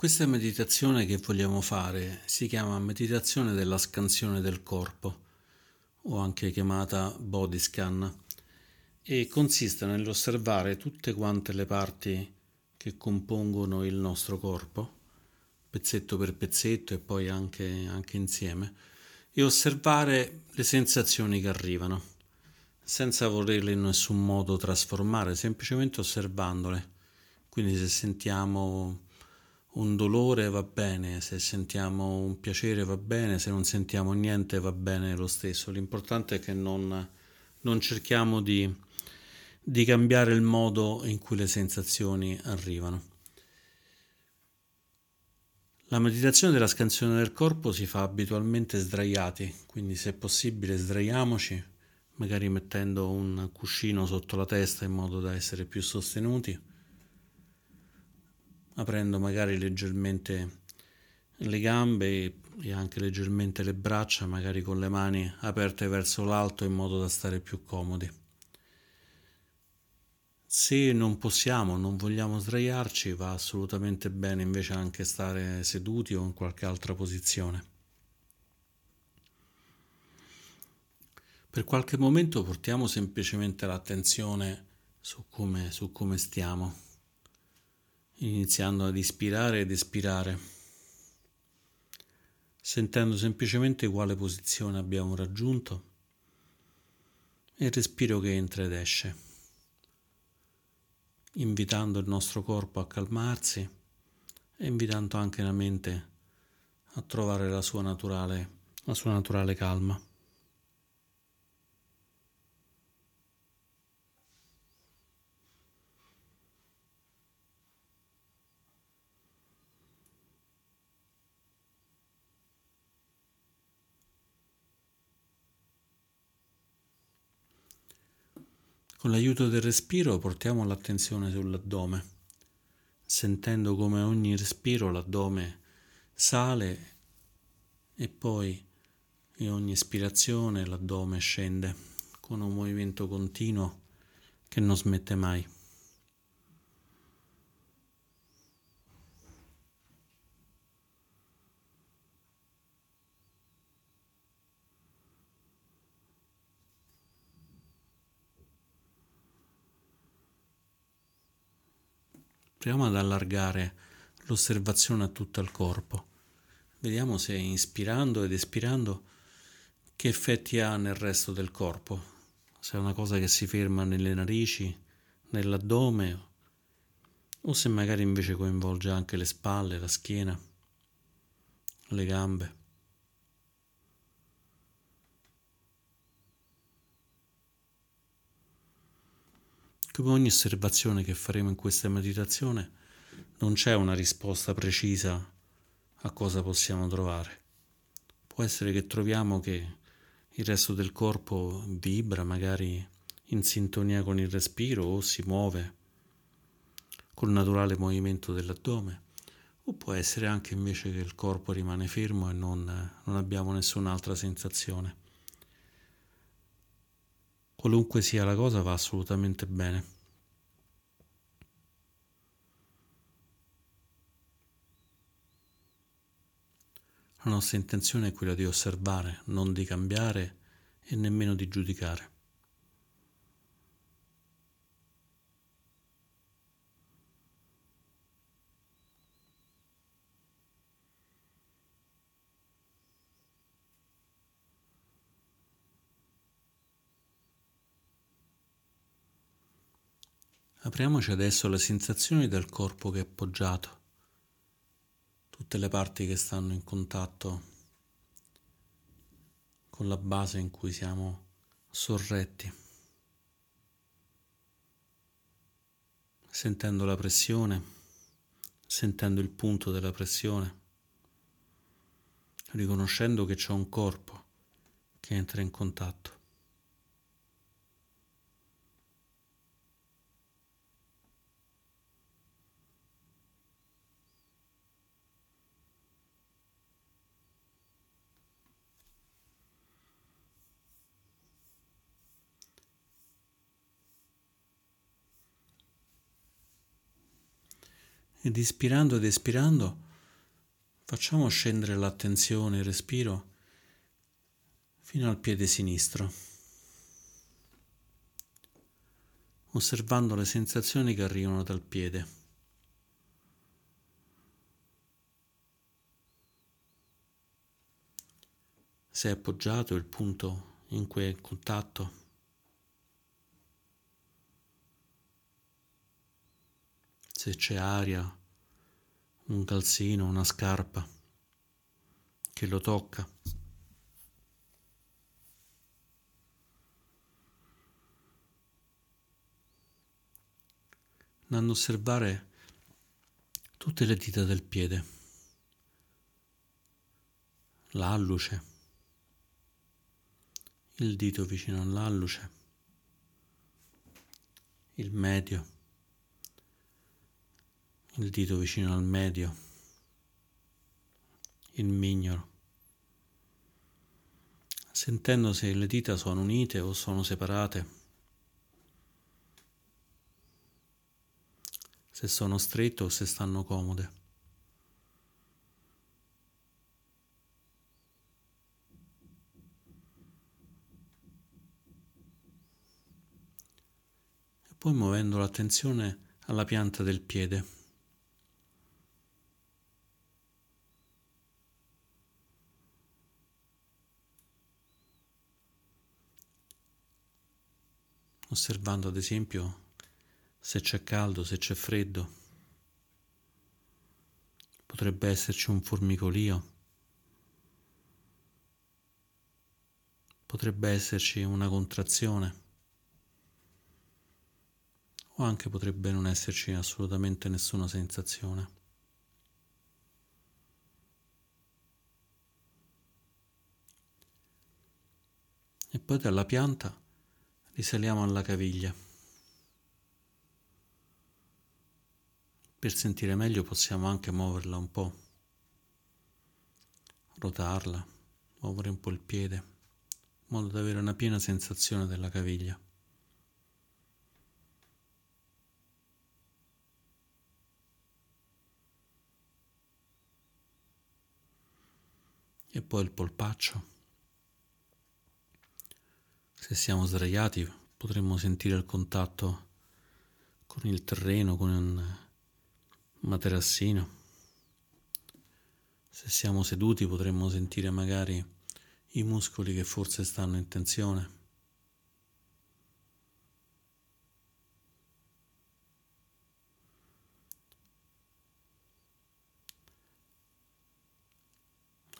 Questa meditazione che vogliamo fare si chiama meditazione della scansione del corpo, o anche chiamata body scan, e consiste nell'osservare tutte quante le parti che compongono il nostro corpo, pezzetto per pezzetto e poi anche, anche insieme, e osservare le sensazioni che arrivano, senza volerle in nessun modo trasformare, semplicemente osservandole. Quindi se sentiamo un dolore va bene, se sentiamo un piacere va bene, se non sentiamo niente va bene lo stesso. L'importante è che non, non cerchiamo di, di cambiare il modo in cui le sensazioni arrivano. La meditazione della scansione del corpo si fa abitualmente sdraiati, quindi se possibile sdraiamoci, magari mettendo un cuscino sotto la testa in modo da essere più sostenuti aprendo magari leggermente le gambe e anche leggermente le braccia, magari con le mani aperte verso l'alto in modo da stare più comodi. Se non possiamo, non vogliamo sdraiarci, va assolutamente bene invece anche stare seduti o in qualche altra posizione. Per qualche momento portiamo semplicemente l'attenzione su come, su come stiamo iniziando ad ispirare ed espirare, sentendo semplicemente quale posizione abbiamo raggiunto e il respiro che entra ed esce, invitando il nostro corpo a calmarsi e invitando anche la mente a trovare la sua naturale, la sua naturale calma. Con l'aiuto del respiro portiamo l'attenzione sull'addome, sentendo come ogni respiro l'addome sale e poi in ogni ispirazione l'addome scende con un movimento continuo che non smette mai. Proviamo ad allargare l'osservazione a tutto il corpo. Vediamo se inspirando ed espirando che effetti ha nel resto del corpo. Se è una cosa che si ferma nelle narici, nell'addome o se magari invece coinvolge anche le spalle, la schiena, le gambe. Come ogni osservazione che faremo in questa meditazione, non c'è una risposta precisa a cosa possiamo trovare. Può essere che troviamo che il resto del corpo vibra magari in sintonia con il respiro o si muove col naturale movimento dell'addome, o può essere anche invece che il corpo rimane fermo e non, non abbiamo nessun'altra sensazione. Qualunque sia la cosa va assolutamente bene. La nostra intenzione è quella di osservare, non di cambiare e nemmeno di giudicare. Apriamoci adesso alle sensazioni del corpo che è appoggiato, tutte le parti che stanno in contatto con la base in cui siamo sorretti, sentendo la pressione, sentendo il punto della pressione, riconoscendo che c'è un corpo che entra in contatto. Ed ispirando ed espirando Facciamo scendere l'attenzione, il respiro fino al piede sinistro, osservando le sensazioni che arrivano dal piede. Se è appoggiato il punto in cui è in contatto. Se c'è aria un calzino, una scarpa che lo tocca. Andando a osservare tutte le dita del piede, l'alluce, il dito vicino all'alluce, il medio il dito vicino al medio, il mignolo, sentendo se le dita sono unite o sono separate, se sono strette o se stanno comode. E poi muovendo l'attenzione alla pianta del piede. Osservando ad esempio se c'è caldo, se c'è freddo. Potrebbe esserci un formicolio. Potrebbe esserci una contrazione. O anche potrebbe non esserci assolutamente nessuna sensazione. E poi dalla pianta risaliamo alla caviglia. Per sentire meglio possiamo anche muoverla un po', rotarla, muovere un po' il piede, in modo da avere una piena sensazione della caviglia. E poi il polpaccio. Se siamo sdraiati potremmo sentire il contatto con il terreno, con un materassino. Se siamo seduti potremmo sentire magari i muscoli che forse stanno in tensione.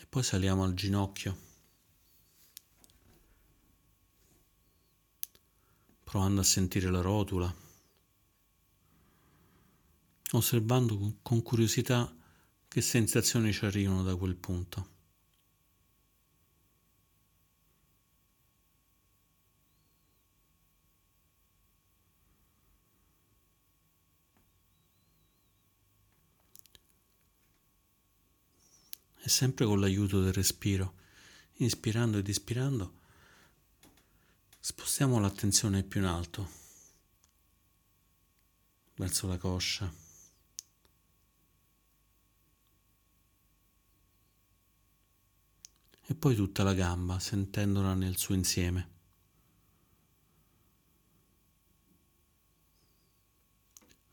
E poi saliamo al ginocchio. Provando a sentire la rotula, osservando con curiosità che sensazioni ci arrivano da quel punto. E sempre con l'aiuto del respiro, inspirando ed espirando, Spostiamo l'attenzione più in alto, verso la coscia. E poi tutta la gamba, sentendola nel suo insieme.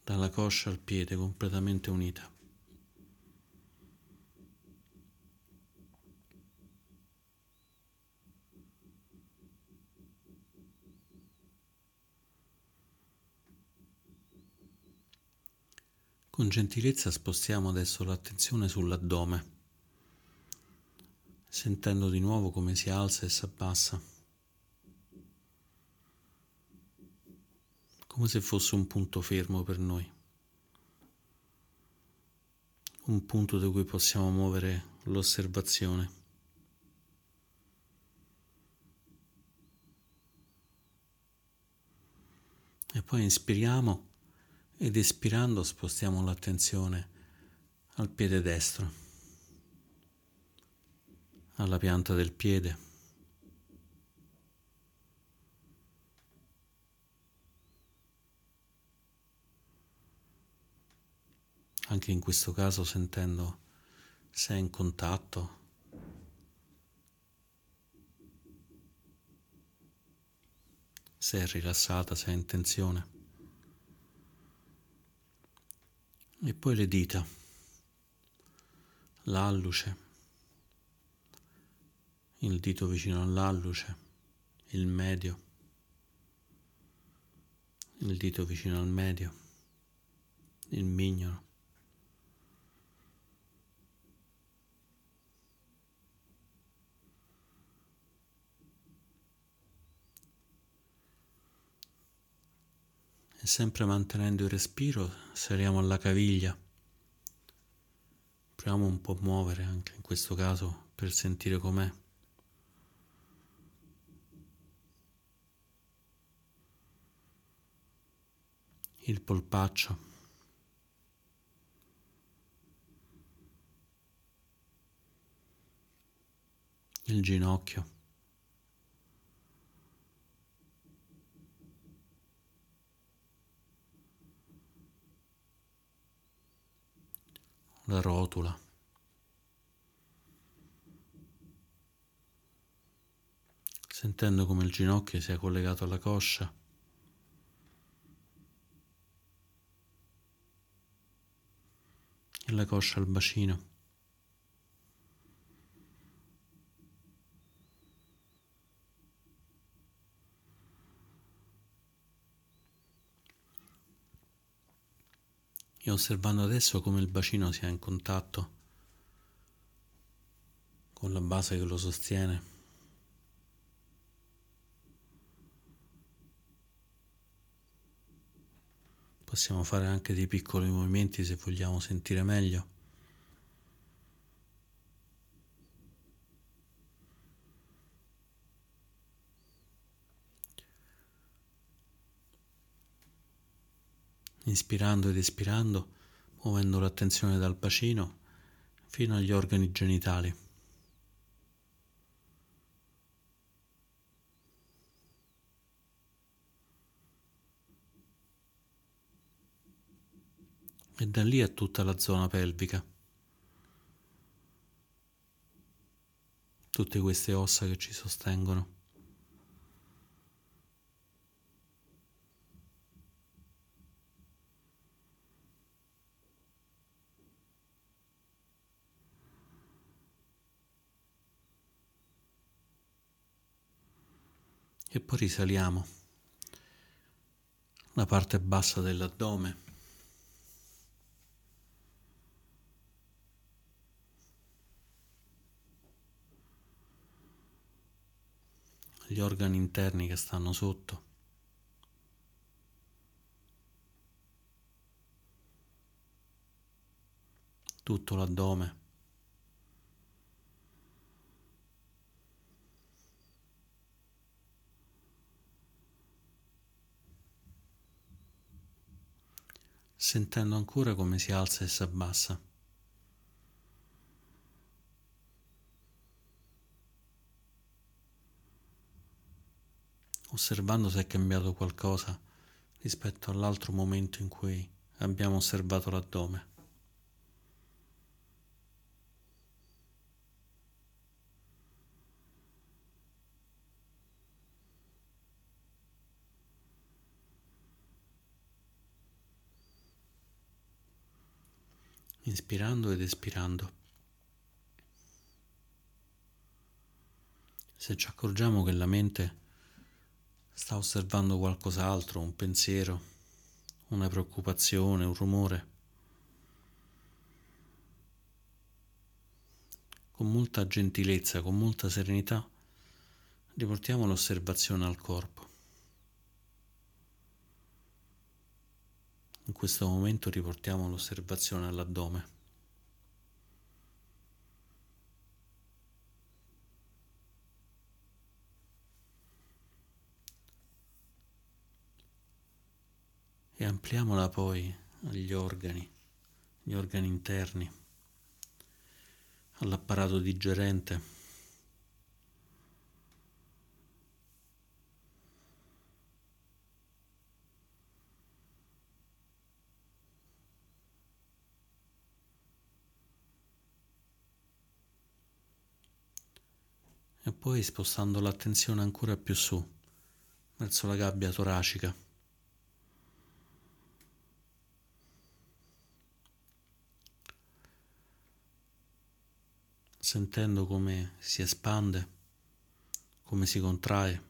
Dalla coscia al piede completamente unita. Con gentilezza spostiamo adesso l'attenzione sull'addome, sentendo di nuovo come si alza e si abbassa, come se fosse un punto fermo per noi, un punto da cui possiamo muovere l'osservazione. E poi inspiriamo ed espirando spostiamo l'attenzione al piede destro, alla pianta del piede. Anche in questo caso sentendo sei in contatto. Sei rilassata, sei in tensione. E poi le dita, l'alluce, il dito vicino all'alluce, il medio, il dito vicino al medio, il mignolo. Sempre mantenendo il respiro, saliamo alla caviglia. Proviamo un po' a muovere anche in questo caso per sentire com'è. il polpaccio. Il ginocchio. La rotula. Sentendo come il ginocchio sia collegato alla coscia. e la coscia al bacino. E osservando adesso come il bacino sia in contatto con la base che lo sostiene. Possiamo fare anche dei piccoli movimenti se vogliamo sentire meglio. Inspirando ed espirando, muovendo l'attenzione dal bacino fino agli organi genitali. e da lì a tutta la zona pelvica. Tutte queste ossa che ci sostengono. E poi risaliamo la parte bassa dell'addome. gli organi interni che stanno sotto. Tutto l'addome. Sentendo ancora come si alza e si abbassa. osservando se è cambiato qualcosa rispetto all'altro momento in cui abbiamo osservato l'addome. Inspirando ed espirando. Se ci accorgiamo che la mente sta osservando qualcos'altro, un pensiero, una preoccupazione, un rumore. Con molta gentilezza, con molta serenità, riportiamo l'osservazione al corpo. In questo momento riportiamo l'osservazione all'addome. e ampliamola poi agli organi, gli organi interni, all'apparato digerente. e poi spostando l'attenzione ancora più su, verso la gabbia toracica. Sentendo come si espande, come si contrae,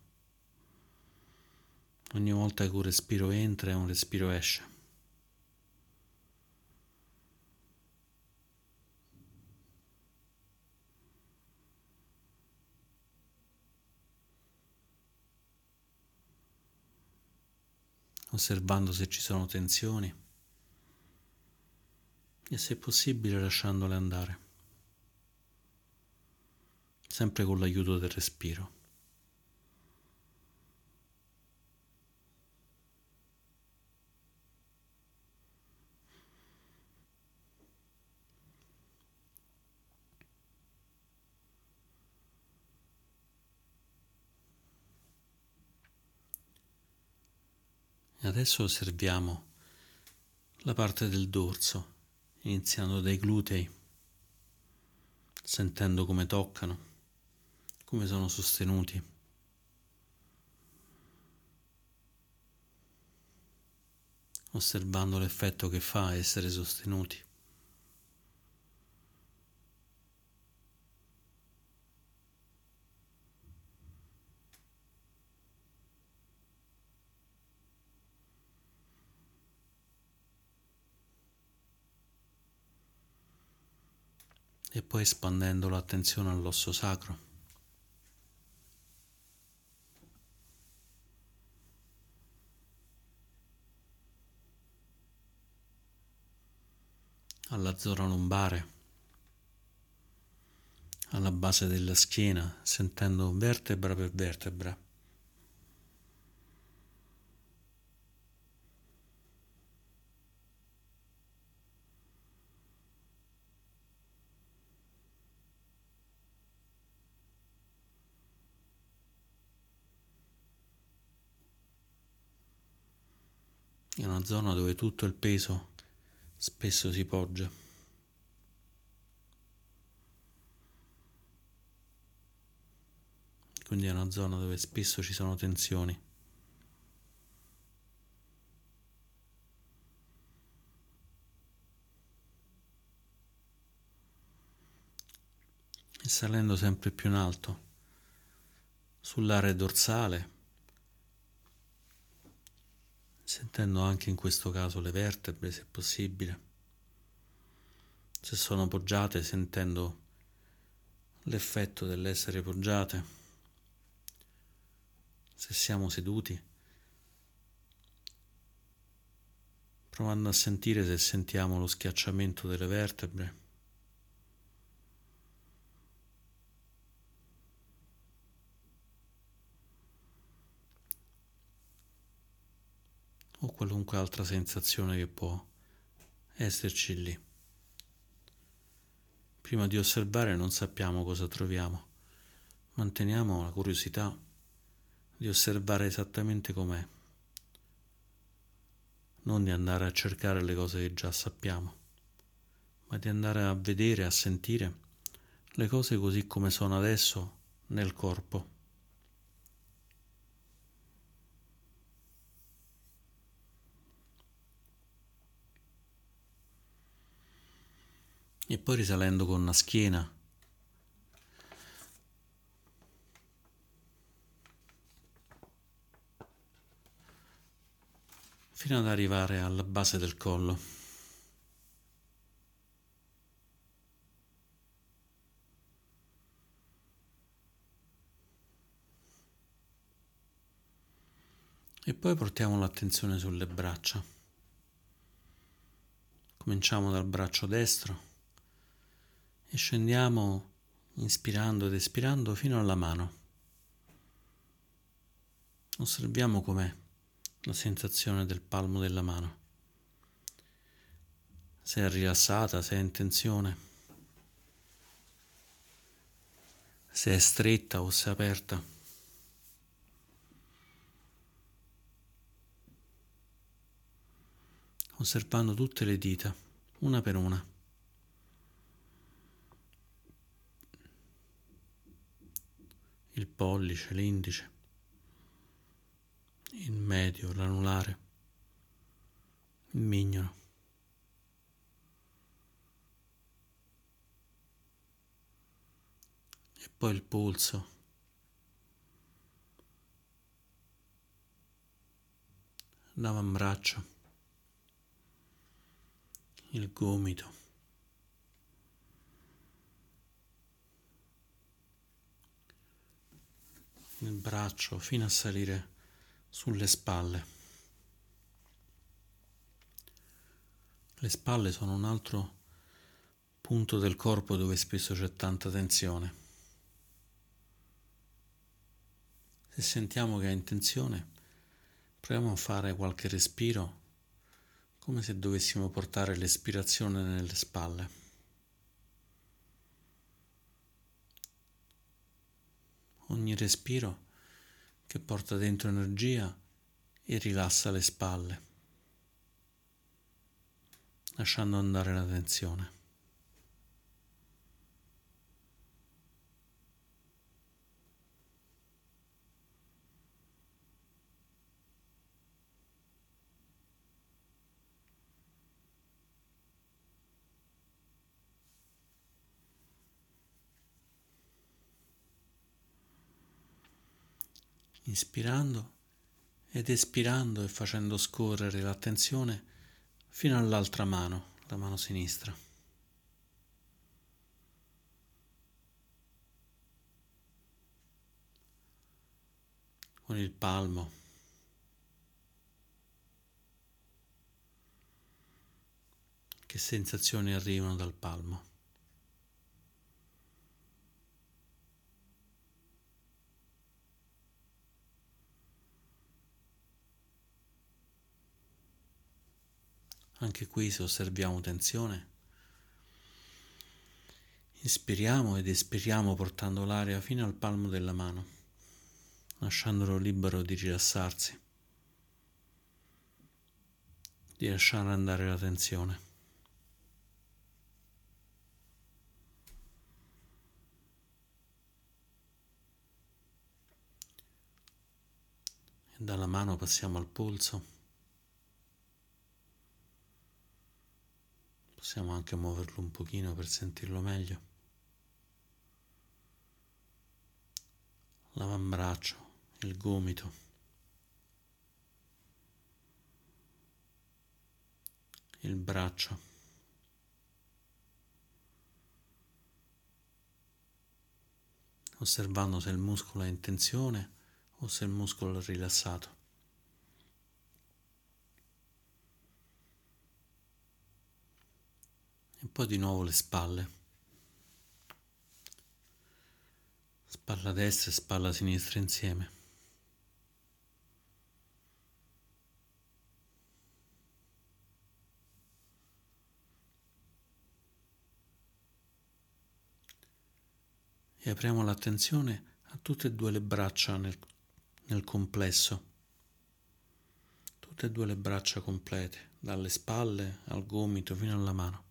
ogni volta che un respiro entra e un respiro esce. Osservando se ci sono tensioni e se possibile lasciandole andare, sempre con l'aiuto del respiro. Adesso osserviamo la parte del dorso, iniziando dai glutei, sentendo come toccano, come sono sostenuti. Osservando l'effetto che fa essere sostenuti. E poi espandendo l'attenzione all'osso sacro. alla zona lombare, alla base della schiena, sentendo vertebra per vertebra. È una zona dove tutto il peso spesso si poggia. Quindi è una zona dove spesso ci sono tensioni. E salendo sempre più in alto sull'area dorsale sentendo anche in questo caso le vertebre se possibile, se sono poggiate sentendo l'effetto dell'essere poggiate, se siamo seduti, provando a sentire se sentiamo lo schiacciamento delle vertebre. O qualunque altra sensazione che può esserci lì. Prima di osservare non sappiamo cosa troviamo. Manteniamo la curiosità di osservare esattamente com'è, non di andare a cercare le cose che già sappiamo, ma di andare a vedere, a sentire le cose così come sono adesso nel corpo. E poi risalendo con la schiena. fino ad arrivare alla base del collo. E poi portiamo l'attenzione sulle braccia. Cominciamo dal braccio destro e scendiamo inspirando ed espirando fino alla mano. Osserviamo com'è la sensazione del palmo della mano. Se è rilassata, se è in tensione, se è stretta o se è aperta. Osservando tutte le dita, una per una. Pollice, l'indice, il medio, l'anulare, il mignolo. E poi il polso. l'avambraccio, il gomito, il braccio fino a salire sulle spalle. Le spalle sono un altro punto del corpo dove spesso c'è tanta tensione. Se sentiamo che è in tensione, Proviamo a fare qualche respiro come se dovessimo portare l'espirazione nelle spalle. Ogni respiro che porta dentro energia e rilassa le spalle, lasciando andare la tensione. Inspirando ed espirando e facendo scorrere l'attenzione fino all'altra mano, la mano sinistra. Con il palmo. Che sensazioni arrivano dal palmo? Anche qui se osserviamo tensione, inspiriamo ed espiriamo portando l'aria fino al palmo della mano, lasciandolo libero di rilassarsi, di lasciare andare la tensione. E dalla mano passiamo al polso. Possiamo anche muoverlo un pochino per sentirlo meglio. L'avambraccio, il gomito. Il braccio. Osservando se il muscolo è in tensione o se il muscolo è rilassato. e poi di nuovo le spalle. Spalla destra e spalla sinistra insieme. E apriamo l'attenzione a tutte e due le braccia nel, nel complesso. Tutte e due le braccia complete, dalle spalle al gomito fino alla mano.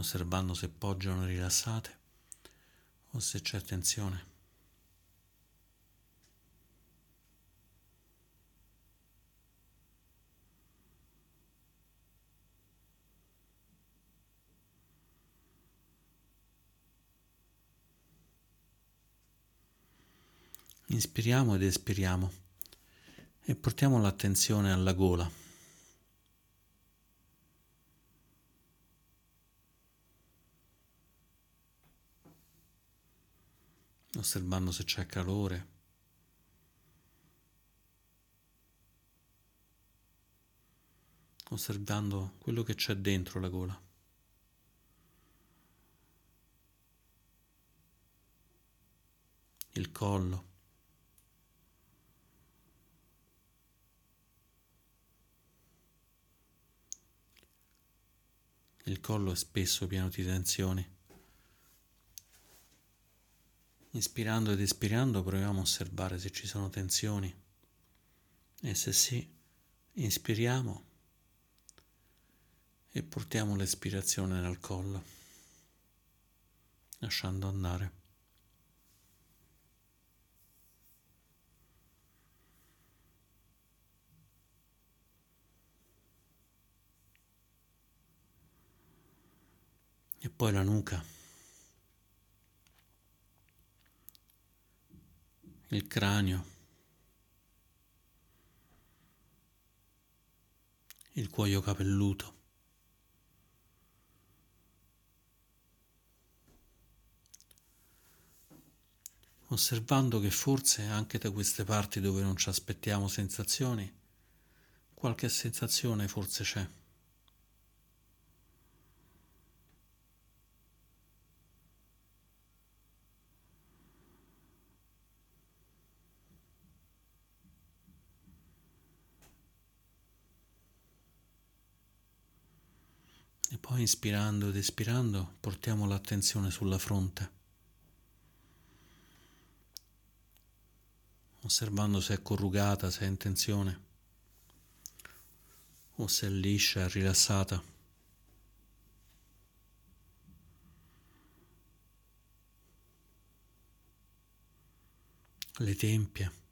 Osservando se poggiano rilassate o se c'è tensione. Inspiriamo ed espiriamo e portiamo l'attenzione alla gola. Osservando se c'è calore. osservando quello che c'è dentro la gola. Il collo. Il collo è spesso pieno di tensioni. Inspirando ed espirando proviamo a osservare se ci sono tensioni E se sì, inspiriamo e portiamo l'espirazione nel collo, lasciando andare. E poi la nuca, il cranio, il cuoio capelluto. osservando che forse anche da queste parti dove non ci aspettiamo sensazioni, qualche sensazione forse c'è. E poi inspirando ed espirando portiamo l'attenzione sulla fronte, osservando se è corrugata, se è in tensione o se è liscia rilassata. Le tempie.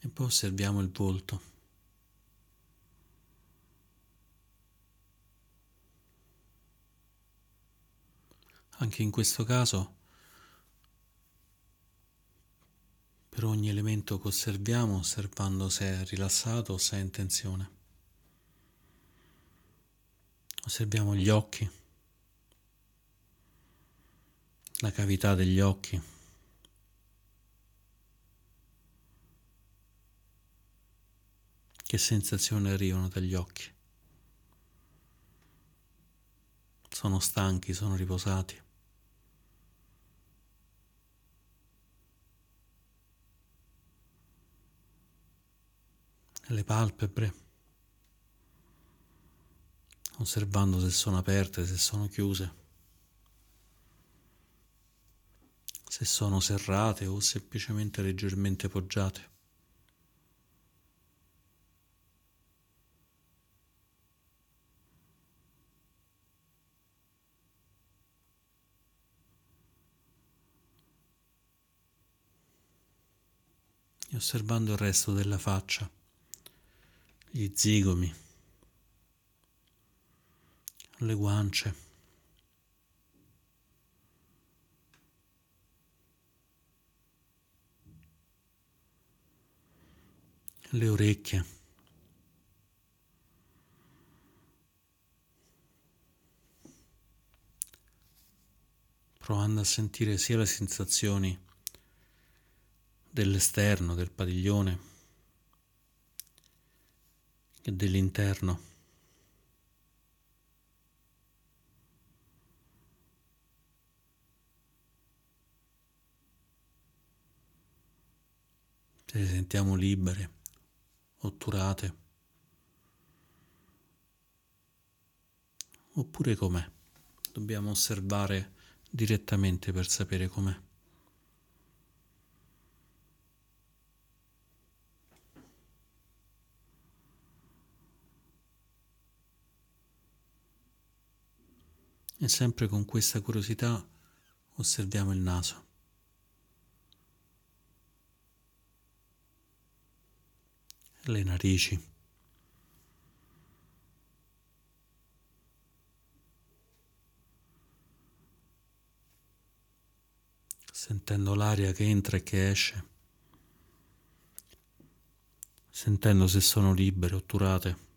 E poi osserviamo il volto. Anche in questo caso, per ogni elemento che osserviamo, osservando se è rilassato o se è in tensione. Osserviamo gli occhi, la cavità degli occhi. Che sensazioni arrivano dagli occhi? Sono stanchi, sono riposati. Le palpebre, osservando se sono aperte, se sono chiuse, se sono serrate o semplicemente leggermente poggiate. Osservando il resto della faccia, gli zigomi, le guance. Le orecchie. Provando a sentire sia le sensazioni dell'esterno del padiglione che dell'interno. Se le sentiamo libere, otturate, oppure com'è. Dobbiamo osservare direttamente per sapere com'è. E sempre con questa curiosità osserviamo il naso. Le narici. Sentendo l'aria che entra e che esce. Sentendo se sono libere, otturate.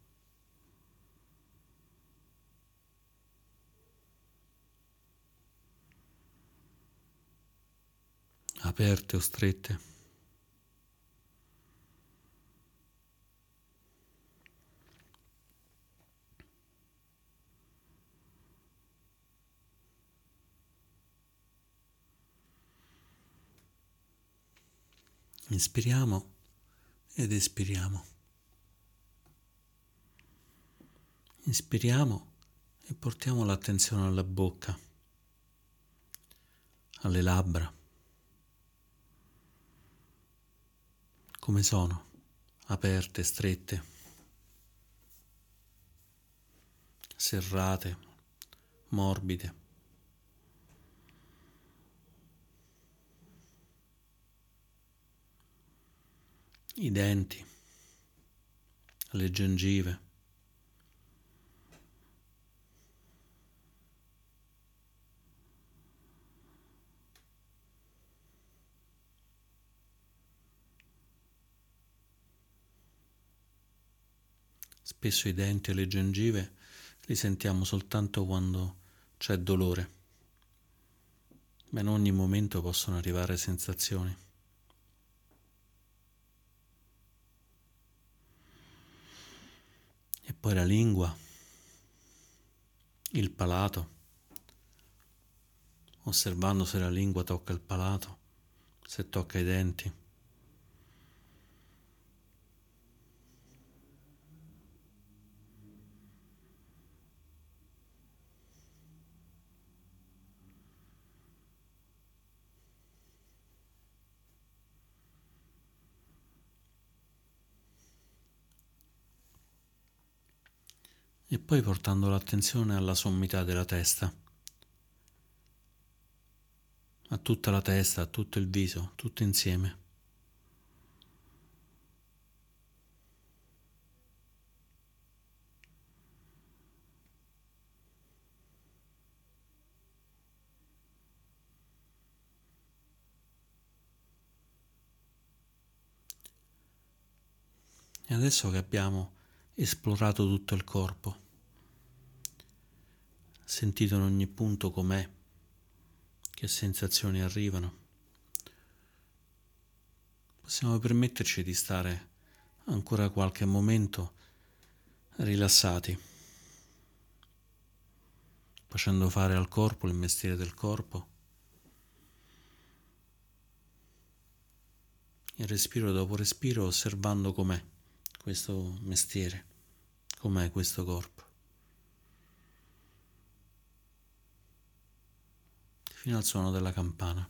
Aperte o strette. Inspiriamo ed espiriamo. Inspiriamo e portiamo l'attenzione alla bocca, alle labbra. Come sono? Aperte, strette, serrate, morbide. I denti, le gengive. Spesso i denti e le gengive li sentiamo soltanto quando c'è dolore, ma in ogni momento possono arrivare sensazioni. E poi la lingua, il palato, osservando se la lingua tocca il palato, se tocca i denti. E poi portando l'attenzione alla sommità della testa, a tutta la testa, a tutto il viso, tutto insieme. E adesso che abbiamo esplorato tutto il corpo, sentito in ogni punto com'è, che sensazioni arrivano. Possiamo permetterci di stare ancora qualche momento rilassati, facendo fare al corpo il mestiere del corpo. E respiro dopo respiro osservando com'è questo mestiere, com'è questo corpo. fino al suono della campana.